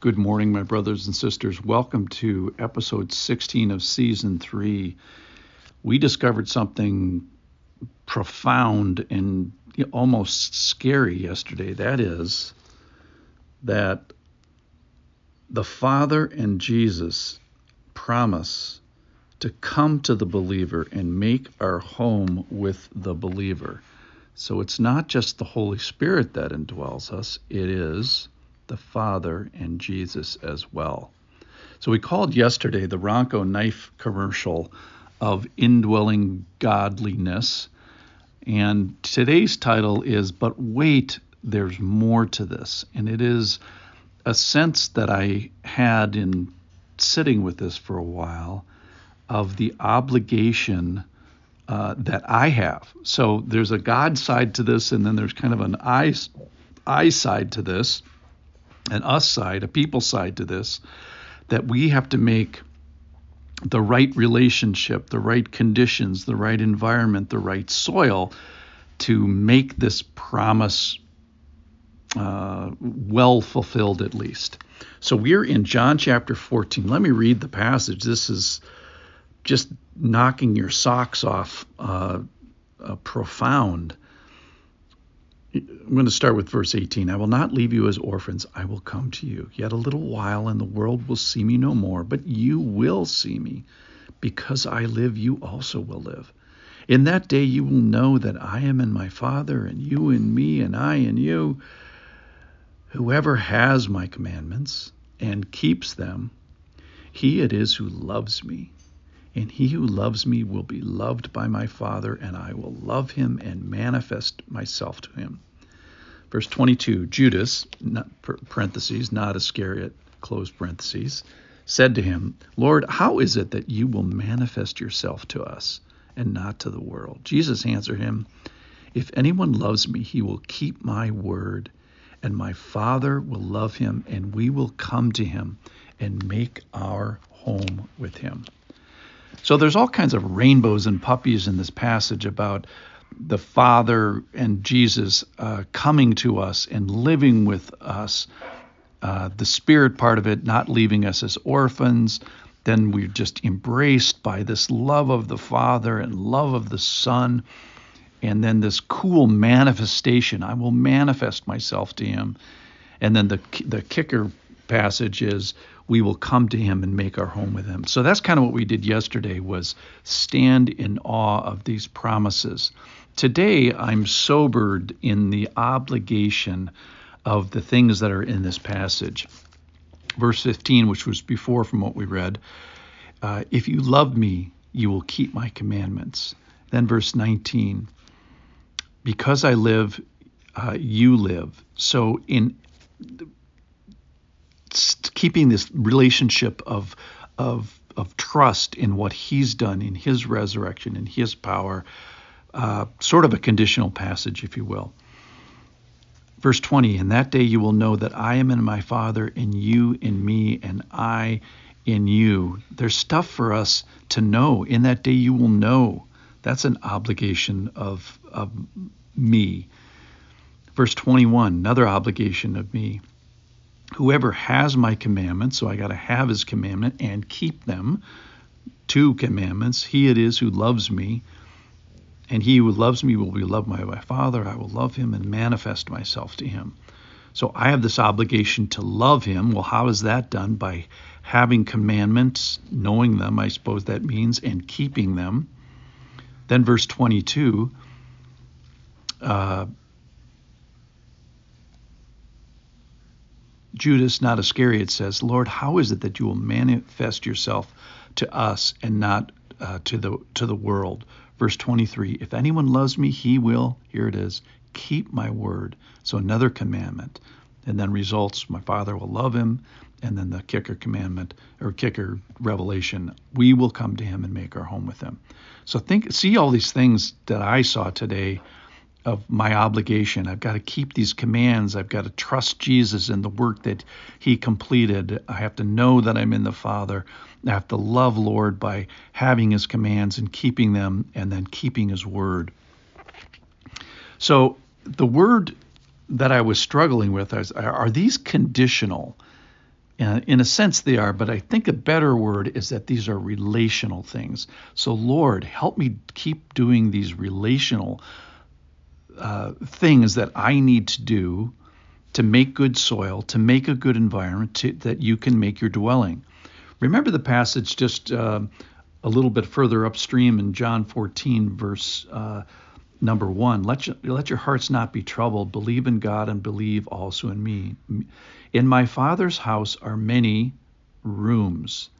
Good morning, my brothers and sisters. Welcome to episode 16 of season three. We discovered something profound and almost scary yesterday. That is, that the Father and Jesus promise to come to the believer and make our home with the believer. So it's not just the Holy Spirit that indwells us, it is the Father and Jesus as well. So we called yesterday the Ronco knife commercial of indwelling godliness. And today's title is But Wait, There's More to This. And it is a sense that I had in sitting with this for a while of the obligation uh, that I have. So there's a God side to this, and then there's kind of an I, I side to this an us side, a people side to this, that we have to make the right relationship, the right conditions, the right environment, the right soil to make this promise uh, well fulfilled at least. So we're in John chapter 14. Let me read the passage. This is just knocking your socks off, uh, uh, profound. I'm going to start with verse 18. I will not leave you as orphans, I will come to you. Yet a little while, and the world will see me no more, but you will see me. Because I live, you also will live. In that day you will know that I am in my Father, and you in me, and I in you. Whoever has my commandments and keeps them, he it is who loves me. And he who loves me will be loved by my Father, and I will love him and manifest myself to him. Verse 22 Judas, parentheses, not Iscariot, close parentheses, said to him, Lord, how is it that you will manifest yourself to us and not to the world? Jesus answered him, If anyone loves me, he will keep my word, and my Father will love him, and we will come to him and make our home with him. So there's all kinds of rainbows and puppies in this passage about the Father and Jesus uh, coming to us and living with us. Uh, the Spirit part of it, not leaving us as orphans. Then we're just embraced by this love of the Father and love of the Son. And then this cool manifestation. I will manifest myself to Him. And then the the kicker passage is we will come to him and make our home with him. So that's kind of what we did yesterday was stand in awe of these promises. Today I'm sobered in the obligation of the things that are in this passage. Verse 15, which was before from what we read, uh, if you love me, you will keep my commandments. Then verse 19, because I live, uh, you live. So in keeping this relationship of of of trust in what he's done in his resurrection in his power uh, sort of a conditional passage if you will. Verse 20 in that day you will know that i am in my father and you in me and i in you. There's stuff for us to know. In that day you will know. That's an obligation of of me. Verse 21 another obligation of me Whoever has my commandments, so I got to have his commandment and keep them, two commandments, he it is who loves me. And he who loves me will be loved by my Father. I will love him and manifest myself to him. So I have this obligation to love him. Well, how is that done? By having commandments, knowing them, I suppose that means, and keeping them. Then, verse 22 uh, Judas, not Iscariot, says, Lord, how is it that you will manifest yourself to us and not uh, to the to the world? Verse 23, if anyone loves me, he will, here it is, keep my word. So another commandment. And then results, my Father will love him. And then the kicker commandment or kicker revelation, we will come to him and make our home with him. So think see all these things that I saw today of my obligation. I've got to keep these commands. I've got to trust Jesus in the work that he completed. I have to know that I'm in the Father. I have to love Lord by having his commands and keeping them and then keeping his word. So the word that I was struggling with is are these conditional? In a sense, they are, but I think a better word is that these are relational things. So, Lord, help me keep doing these relational uh, things that I need to do to make good soil, to make a good environment, to, that you can make your dwelling. Remember the passage just uh, a little bit further upstream in John 14, verse uh, number one. Let your, let your hearts not be troubled. Believe in God and believe also in me. In my Father's house are many rooms.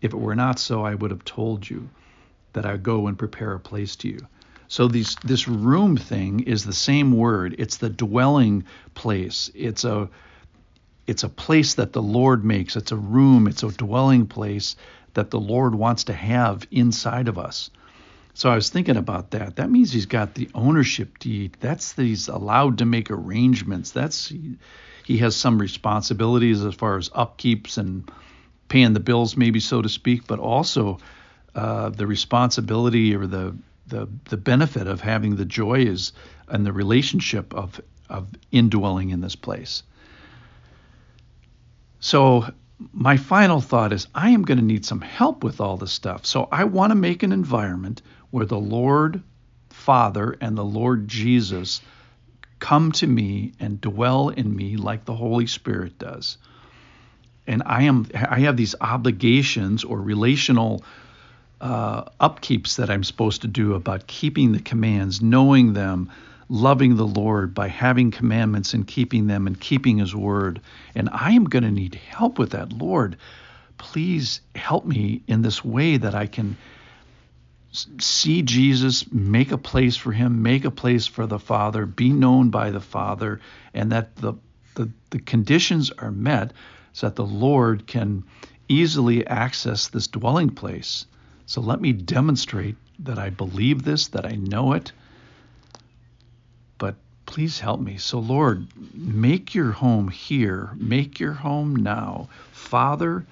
If it were not so, I would have told you that I go and prepare a place to you. So these, this room thing is the same word. It's the dwelling place. It's a it's a place that the Lord makes. It's a room. It's a dwelling place that the Lord wants to have inside of us. So I was thinking about that. That means he's got the ownership deed. That's that he's allowed to make arrangements. That's he, he has some responsibilities as far as upkeeps and paying the bills, maybe so to speak, but also uh, the responsibility or the the the benefit of having the joy is and the relationship of of indwelling in this place. So my final thought is I am going to need some help with all this stuff. So I want to make an environment where the Lord Father and the Lord Jesus come to me and dwell in me like the Holy Spirit does. And I am I have these obligations or relational uh, upkeeps that I'm supposed to do about keeping the commands, knowing them, loving the Lord by having commandments and keeping them and keeping His word. And I am going to need help with that. Lord, please help me in this way that I can see Jesus, make a place for Him, make a place for the Father, be known by the Father, and that the, the, the conditions are met so that the Lord can easily access this dwelling place so let me demonstrate that I believe this, that I know it. But please help me. So, Lord, make your home here, make your home now. Father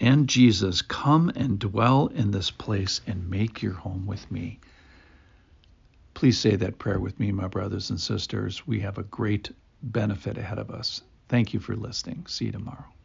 and Jesus, come and dwell in this place and make your home with me. Please say that prayer with me, my brothers and sisters. We have a great benefit ahead of us. Thank you for listening. See you tomorrow.